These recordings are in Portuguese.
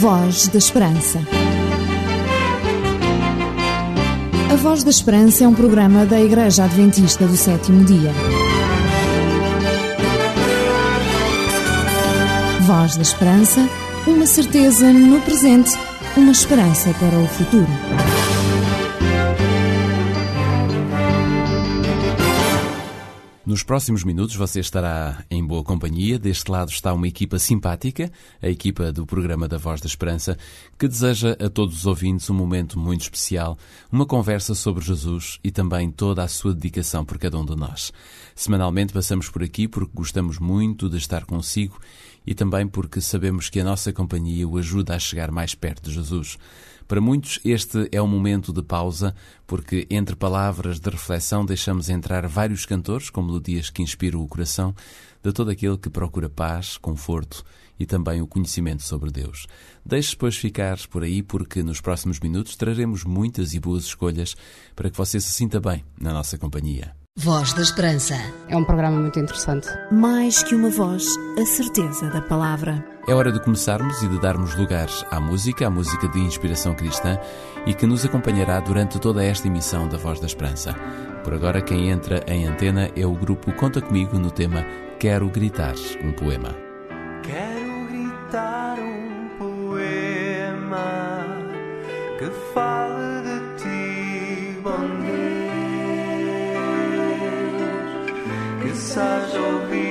Voz da Esperança. A Voz da Esperança é um programa da Igreja Adventista do Sétimo Dia. Voz da Esperança, uma certeza no presente, uma esperança para o futuro. Nos próximos minutos você estará em boa companhia. Deste lado está uma equipa simpática, a equipa do programa da Voz da Esperança, que deseja a todos os ouvintes um momento muito especial, uma conversa sobre Jesus e também toda a sua dedicação por cada um de nós. Semanalmente passamos por aqui porque gostamos muito de estar consigo e também porque sabemos que a nossa companhia o ajuda a chegar mais perto de Jesus. Para muitos, este é um momento de pausa, porque entre palavras de reflexão deixamos entrar vários cantores com melodias que inspiram o coração de todo aquele que procura paz, conforto e também o conhecimento sobre Deus. Deixe depois ficar por aí, porque nos próximos minutos traremos muitas e boas escolhas para que você se sinta bem na nossa companhia. Voz da Esperança. É um programa muito interessante. Mais que uma voz, a certeza da palavra. É hora de começarmos e de darmos lugar à música, à música de inspiração cristã e que nos acompanhará durante toda esta emissão da Voz da Esperança. Por agora, quem entra em antena é o grupo Conta Comigo no tema Quero Gritar um Poema. Quero gritar um poema que fale de ti, bom Deus, que seja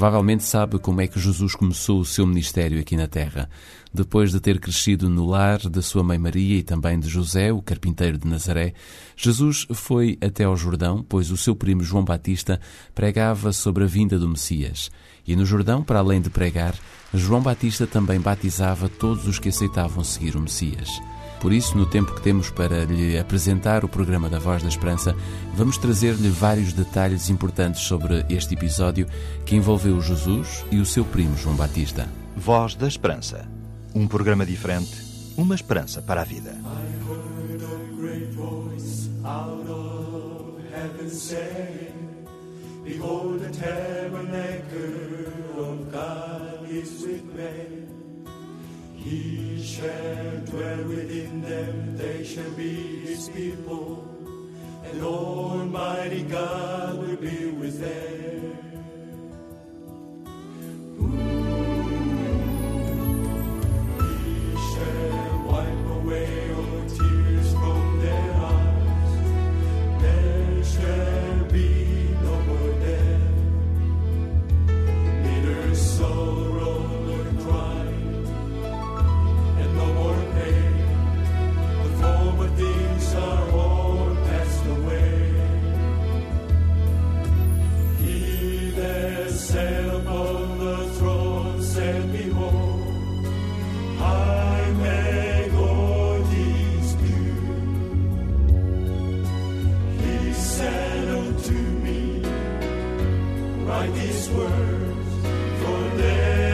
Provavelmente sabe como é que Jesus começou o seu ministério aqui na Terra. Depois de ter crescido no lar da sua mãe Maria e também de José, o carpinteiro de Nazaré, Jesus foi até ao Jordão, pois o seu primo João Batista pregava sobre a vinda do Messias. E no Jordão, para além de pregar, João Batista também batizava todos os que aceitavam seguir o Messias. Por isso, no tempo que temos para lhe apresentar o programa da Voz da Esperança, vamos trazer-lhe vários detalhes importantes sobre este episódio que envolveu Jesus e o seu primo João Batista. Voz da Esperança. Um programa diferente, uma esperança para a vida. Behold, the tabernacle of God is with men. He shall dwell within them, they shall be his people, and Almighty God will be with them. Write these words, for they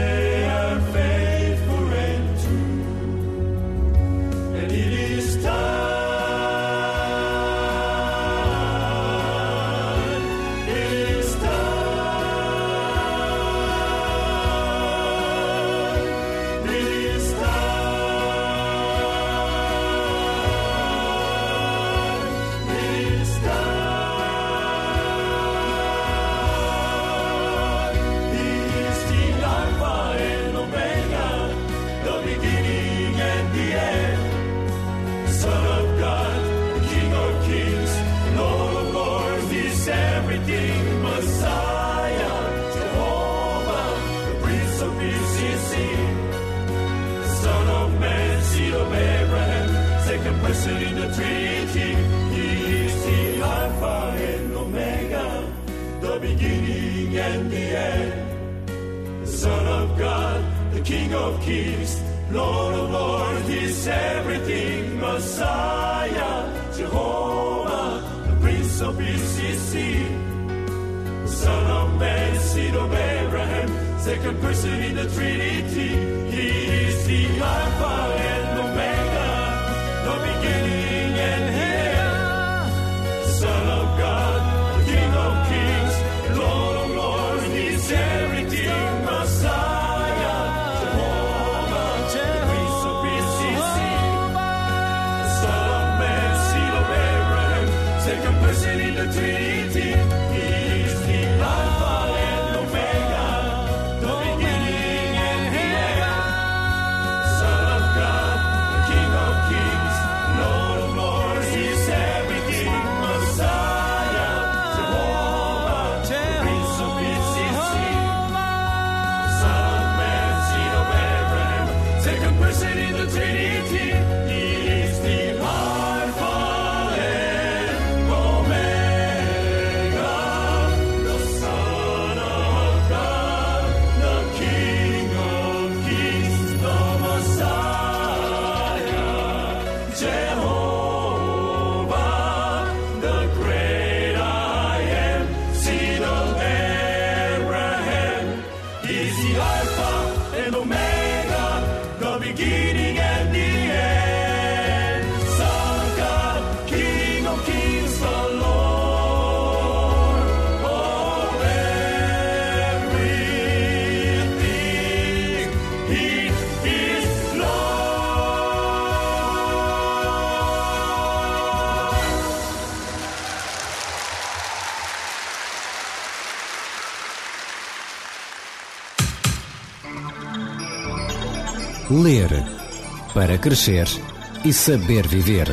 and the end. The Son of God, the King of Kings, Lord of Lords, is everything. Messiah, Jehovah, the Prince of Peace is seen. Son of Man, seed of Abraham, second person in the Trinity. He is the Alpha Ler para crescer e saber viver.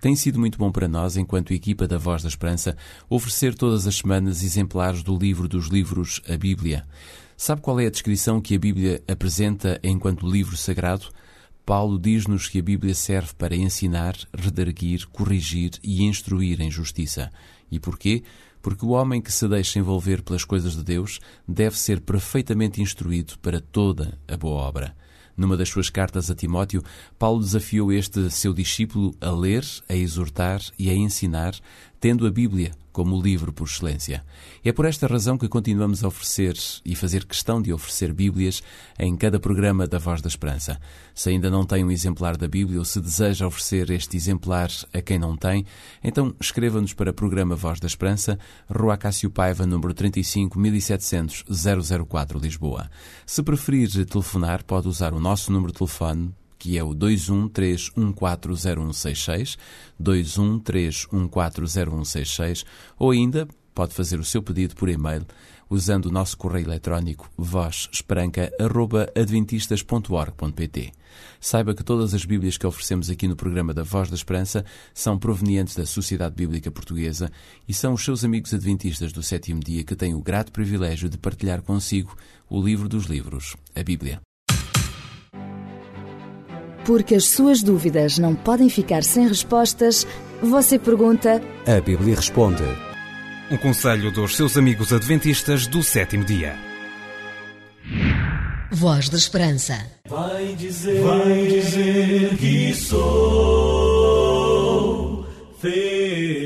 Tem sido muito bom para nós, enquanto equipa da Voz da Esperança, oferecer todas as semanas exemplares do livro dos livros, a Bíblia. Sabe qual é a descrição que a Bíblia apresenta enquanto livro sagrado? Paulo diz-nos que a Bíblia serve para ensinar, redarguir, corrigir e instruir em justiça. E porquê? Porque o homem que se deixa envolver pelas coisas de Deus deve ser perfeitamente instruído para toda a boa obra. Numa das suas cartas a Timóteo, Paulo desafiou este seu discípulo a ler, a exortar e a ensinar, tendo a Bíblia como livro por excelência. É por esta razão que continuamos a oferecer e fazer questão de oferecer Bíblias em cada programa da Voz da Esperança. Se ainda não tem um exemplar da Bíblia ou se deseja oferecer este exemplar a quem não tem, então escreva-nos para o programa Voz da Esperança, Rua Cássio Paiva, número 35 1700 004, Lisboa. Se preferir telefonar, pode usar o nosso número de telefone que é o 213140166, 213140166, ou ainda pode fazer o seu pedido por e-mail usando o nosso correio eletrónico vozesperanca.adventistas.org.pt. Saiba que todas as Bíblias que oferecemos aqui no programa da Voz da Esperança são provenientes da Sociedade Bíblica Portuguesa e são os seus amigos adventistas do sétimo dia que têm o grato privilégio de partilhar consigo o livro dos livros, a Bíblia. Porque as suas dúvidas não podem ficar sem respostas, você pergunta. A Bíblia responde. Um conselho dos seus amigos adventistas do sétimo dia. Voz da Esperança. Vai dizer, vai dizer que sou feliz,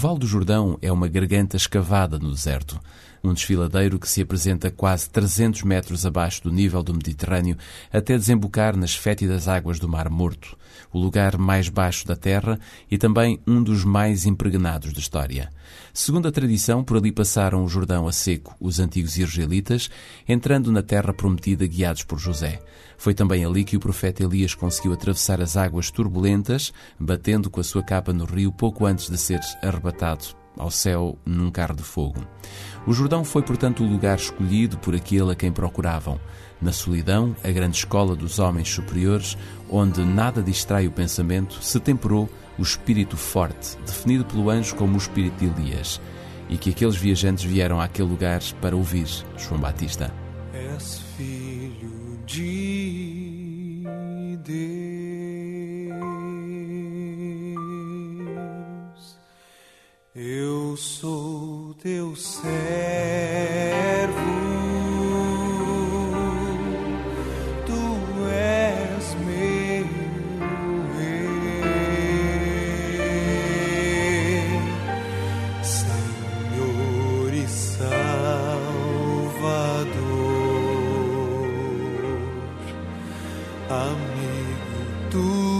O Val do Jordão é uma garganta escavada no deserto, um desfiladeiro que se apresenta quase 300 metros abaixo do nível do Mediterrâneo até desembocar nas fétidas águas do Mar Morto, o lugar mais baixo da Terra e também um dos mais impregnados da história. Segundo a tradição, por ali passaram o Jordão a seco os antigos israelitas, entrando na terra prometida guiados por José. Foi também ali que o profeta Elias conseguiu atravessar as águas turbulentas, batendo com a sua capa no rio pouco antes de ser arrebatado ao céu num carro de fogo. O Jordão foi, portanto, o lugar escolhido por aquele a quem procuravam. Na solidão, a grande escola dos homens superiores, onde nada distrai o pensamento, se temperou o espírito forte, definido pelo anjo como o espírito de Elias, e que aqueles viajantes vieram àquele lugar para ouvir João Batista. És Eu sou teu servo. Tu és meu rei, Senhor e Salvador, amigo tu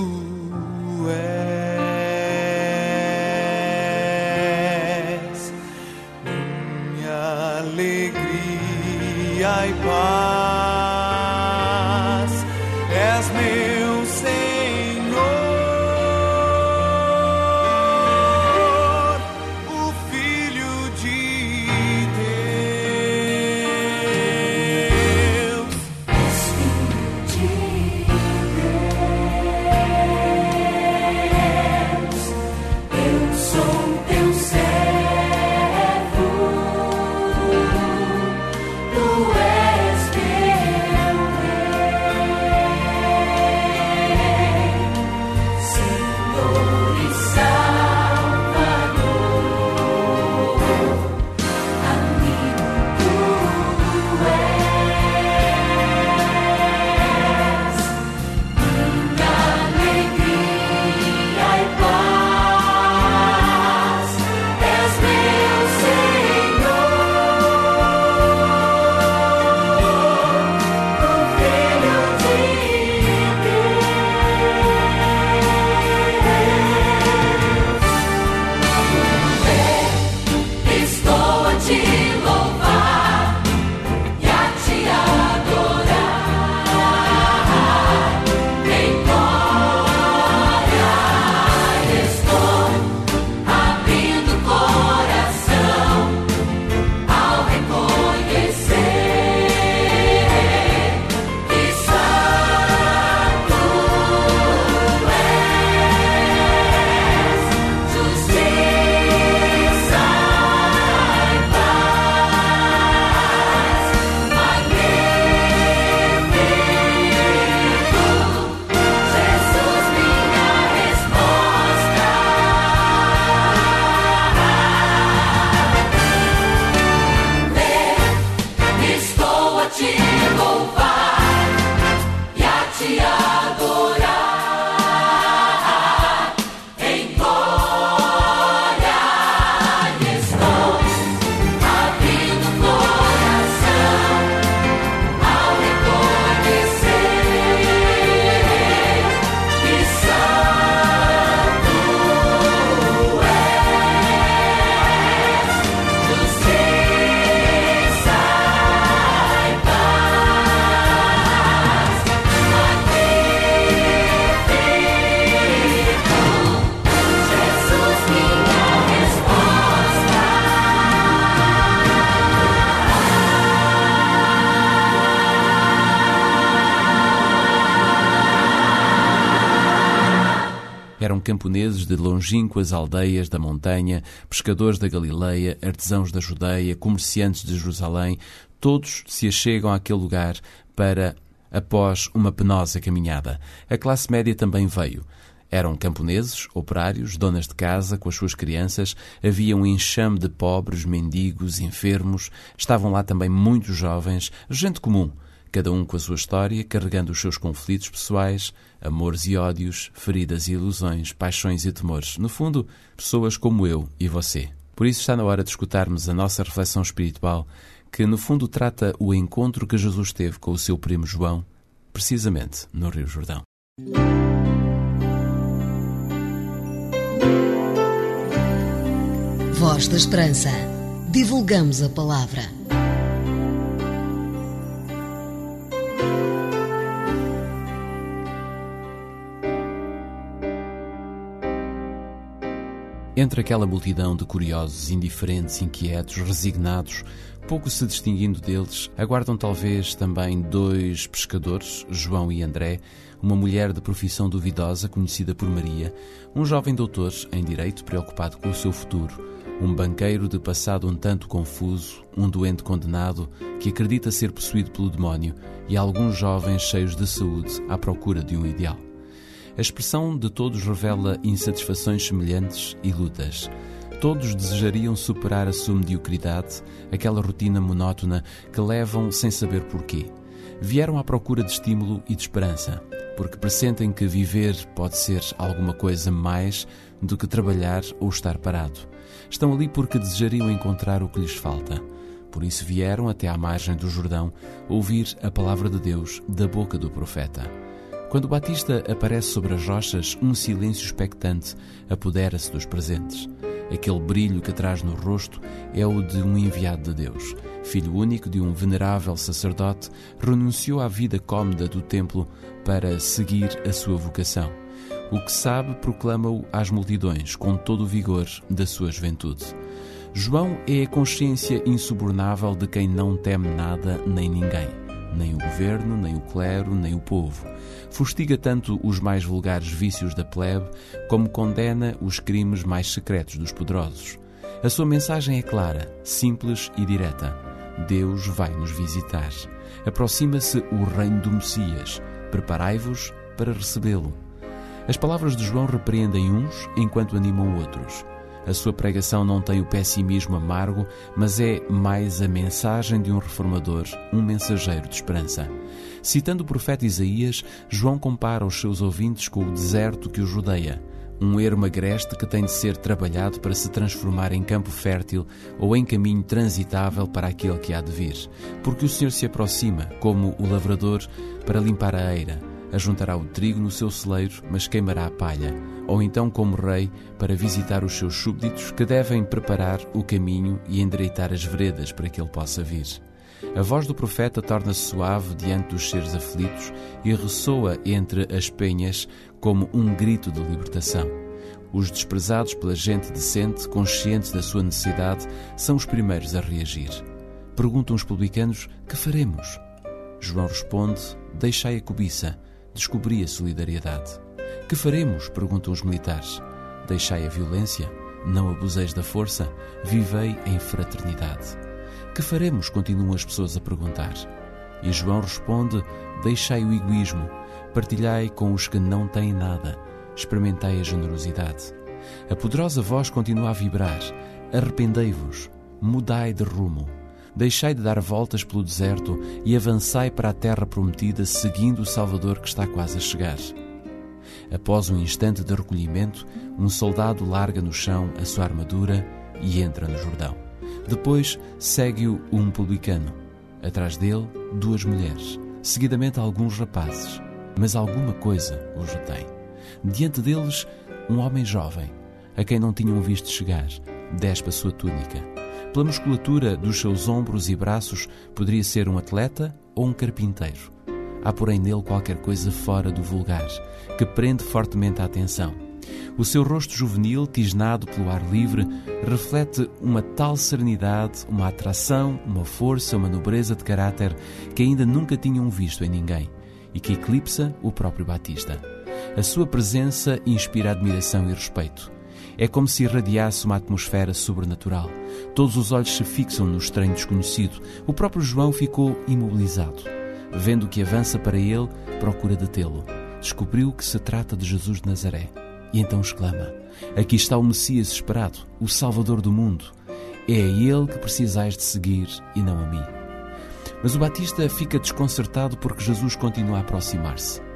Camponeses de longínquas aldeias da montanha, pescadores da Galileia, artesãos da Judeia, comerciantes de Jerusalém, todos se achegam àquele lugar para após uma penosa caminhada. A classe média também veio. Eram camponeses, operários, donas de casa com as suas crianças, havia um enxame de pobres, mendigos, enfermos, estavam lá também muitos jovens, gente comum, cada um com a sua história, carregando os seus conflitos pessoais, amores e ódios, feridas e ilusões, paixões e temores. No fundo, pessoas como eu e você. Por isso está na hora de escutarmos a nossa reflexão espiritual, que no fundo trata o encontro que Jesus teve com o seu primo João, precisamente no Rio Jordão. Voz da Esperança. Divulgamos a palavra. Entre aquela multidão de curiosos, indiferentes, inquietos, resignados, pouco se distinguindo deles, aguardam talvez também dois pescadores, João e André, uma mulher de profissão duvidosa conhecida por Maria, um jovem doutor em direito preocupado com o seu futuro, um banqueiro de passado um tanto confuso, um doente condenado que acredita ser possuído pelo demónio e alguns jovens cheios de saúde à procura de um ideal. A expressão de todos revela insatisfações semelhantes e lutas. Todos desejariam superar a sua mediocridade, aquela rotina monótona que levam sem saber porquê. Vieram à procura de estímulo e de esperança, porque pressentem que viver pode ser alguma coisa mais do que trabalhar ou estar parado. Estão ali porque desejariam encontrar o que lhes falta. Por isso vieram até à margem do Jordão ouvir a palavra de Deus da boca do profeta. Quando Batista aparece sobre as rochas, um silêncio expectante apodera-se dos presentes. Aquele brilho que traz no rosto é o de um enviado de Deus. Filho único de um venerável sacerdote, renunciou à vida cómoda do templo para seguir a sua vocação. O que sabe, proclama-o às multidões, com todo o vigor da sua juventude. João é a consciência insubornável de quem não teme nada nem ninguém, nem o governo, nem o clero, nem o povo. Fustiga tanto os mais vulgares vícios da plebe, como condena os crimes mais secretos dos poderosos. A sua mensagem é clara, simples e direta. Deus vai nos visitar. Aproxima-se o reino do Messias. Preparai-vos para recebê-lo. As palavras de João repreendem uns enquanto animam outros. A sua pregação não tem o pessimismo amargo, mas é mais a mensagem de um reformador, um mensageiro de esperança. Citando o profeta Isaías, João compara os seus ouvintes com o deserto que os rodeia, um ermo agreste que tem de ser trabalhado para se transformar em campo fértil ou em caminho transitável para aquele que há de vir. Porque o Senhor se aproxima, como o lavrador, para limpar a eira ajuntará o trigo no seu celeiro, mas queimará a palha, ou então como rei para visitar os seus súbditos que devem preparar o caminho e endireitar as veredas para que ele possa vir. A voz do profeta torna-se suave diante dos seres aflitos e ressoa entre as penhas como um grito de libertação. Os desprezados pela gente decente, conscientes da sua necessidade, são os primeiros a reagir. Perguntam os publicanos: Que faremos? João responde: Deixai a cobiça descobri a solidariedade. Que faremos? perguntam os militares. Deixai a violência, não abuseis da força, vivei em fraternidade. Que faremos? continuam as pessoas a perguntar. E João responde: Deixai o egoísmo, partilhai com os que não têm nada, experimentai a generosidade. A poderosa voz continua a vibrar: Arrependei-vos, mudai de rumo. Deixai de dar voltas pelo deserto e avançai para a terra prometida, seguindo o Salvador que está quase a chegar. Após um instante de recolhimento, um soldado larga no chão a sua armadura e entra no Jordão. Depois segue-o um publicano. Atrás dele, duas mulheres. Seguidamente, alguns rapazes. Mas alguma coisa os retém. Diante deles, um homem jovem, a quem não tinham visto chegar, despe a sua túnica. Pela musculatura dos seus ombros e braços, poderia ser um atleta ou um carpinteiro. Há, porém, nele qualquer coisa fora do vulgar, que prende fortemente a atenção. O seu rosto juvenil, tisnado pelo ar livre, reflete uma tal serenidade, uma atração, uma força, uma nobreza de caráter que ainda nunca tinham visto em ninguém e que eclipsa o próprio Batista. A sua presença inspira admiração e respeito. É como se irradiasse uma atmosfera sobrenatural. Todos os olhos se fixam no estranho desconhecido. O próprio João ficou imobilizado. Vendo que avança para ele, procura detê-lo. Descobriu que se trata de Jesus de Nazaré. E então exclama: Aqui está o Messias esperado, o Salvador do mundo. É a ele que precisais de seguir e não a mim. Mas o Batista fica desconcertado porque Jesus continua a aproximar-se.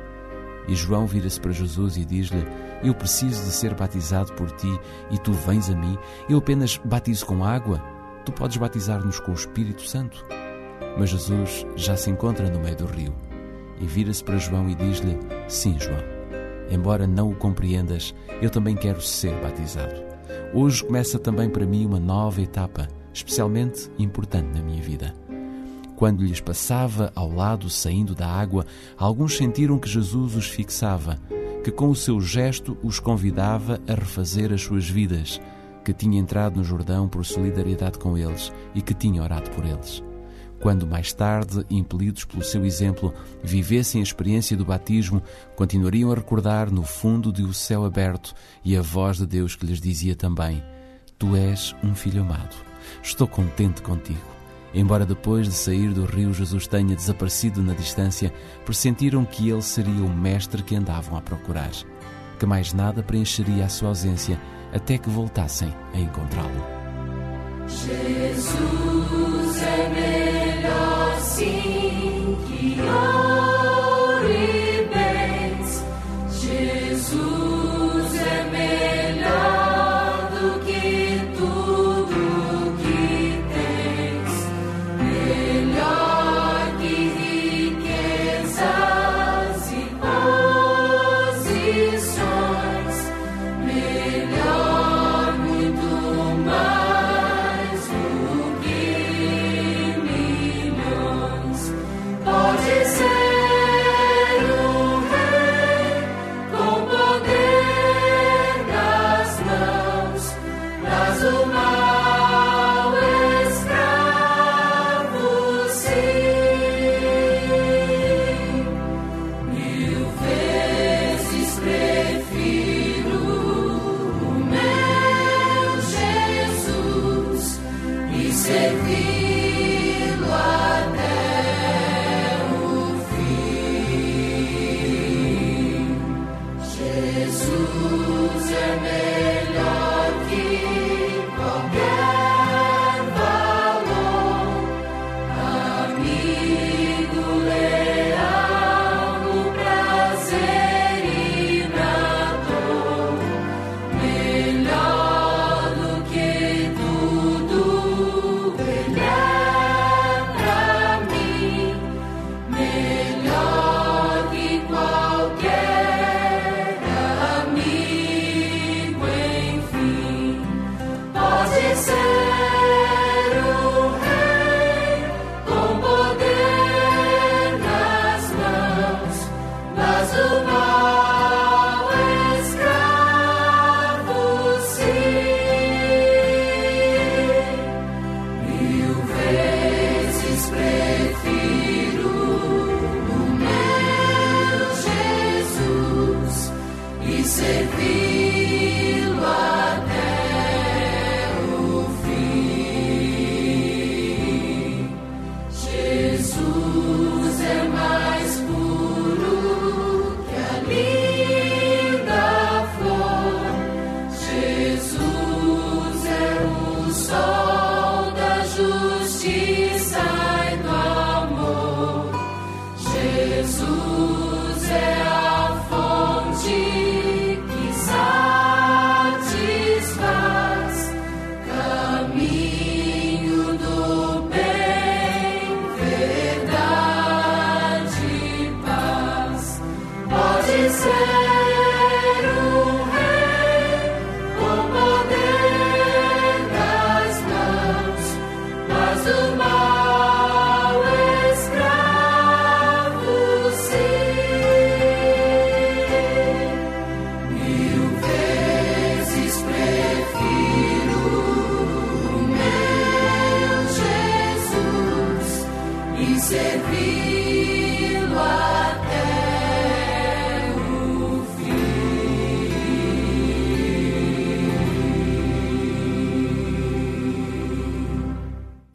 E João vira-se para Jesus e diz-lhe: Eu preciso de ser batizado por ti e tu vens a mim. Eu apenas batizo com água. Tu podes batizar-nos com o Espírito Santo. Mas Jesus já se encontra no meio do rio. E vira-se para João e diz-lhe: Sim, João. Embora não o compreendas, eu também quero ser batizado. Hoje começa também para mim uma nova etapa, especialmente importante na minha vida. Quando lhes passava ao lado saindo da água, alguns sentiram que Jesus os fixava, que com o seu gesto os convidava a refazer as suas vidas, que tinha entrado no Jordão por solidariedade com eles e que tinha orado por eles. Quando mais tarde, impelidos pelo seu exemplo, vivessem a experiência do batismo, continuariam a recordar no fundo de o céu aberto e a voz de Deus que lhes dizia também: Tu és um filho amado. Estou contente contigo. Embora depois de sair do rio Jesus tenha desaparecido na distância, pressentiram que ele seria o mestre que andavam a procurar, que mais nada preencheria a sua ausência até que voltassem a encontrá-lo. Jesus é melhor sim que ouro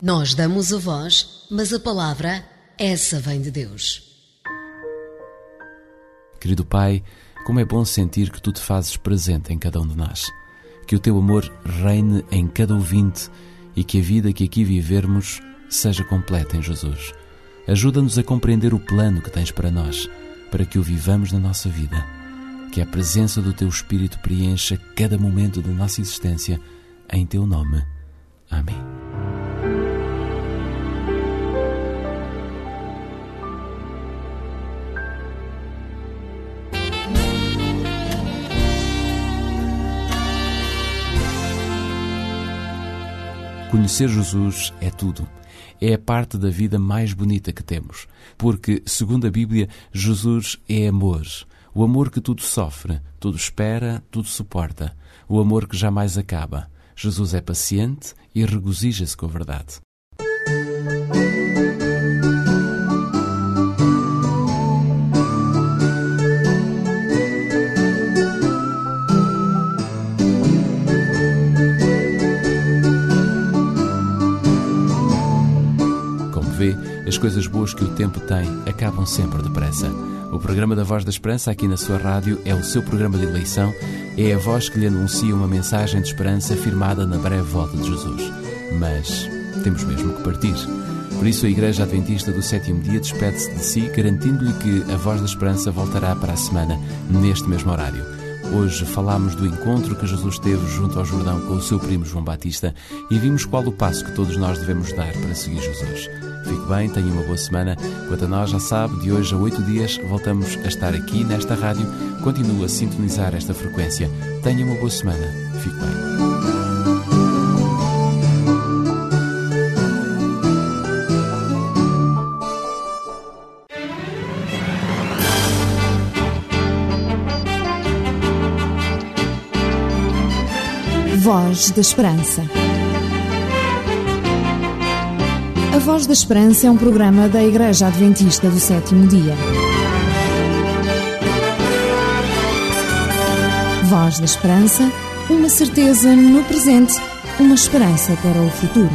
Nós damos a voz, mas a palavra, essa vem de Deus. Querido Pai, como é bom sentir que tu te fazes presente em cada um de nós. Que o teu amor reine em cada ouvinte e que a vida que aqui vivermos seja completa em Jesus. Ajuda-nos a compreender o plano que tens para nós, para que o vivamos na nossa vida. Que a presença do teu Espírito preencha cada momento da nossa existência, em teu nome. Amém. Conhecer Jesus é tudo. É a parte da vida mais bonita que temos. Porque, segundo a Bíblia, Jesus é amor. O amor que tudo sofre, tudo espera, tudo suporta. O amor que jamais acaba. Jesus é paciente e regozija-se com a verdade. As coisas boas que o tempo tem acabam sempre depressa. O programa da Voz da Esperança aqui na sua rádio é o seu programa de eleição, é a voz que lhe anuncia uma mensagem de esperança firmada na breve volta de Jesus. Mas temos mesmo que partir. Por isso a Igreja Adventista do Sétimo Dia despede-se de si, garantindo-lhe que a Voz da Esperança voltará para a semana, neste mesmo horário. Hoje falámos do encontro que Jesus teve junto ao Jordão com o seu primo João Batista e vimos qual o passo que todos nós devemos dar para seguir Jesus. Fique bem, tenha uma boa semana. Quanto a nós, já sabe, de hoje a oito dias voltamos a estar aqui nesta rádio. Continua a sintonizar esta frequência. Tenha uma boa semana. Fique bem. Voz da Esperança. A Voz da Esperança é um programa da Igreja Adventista do Sétimo Dia. Voz da Esperança, uma certeza no presente, uma esperança para o futuro.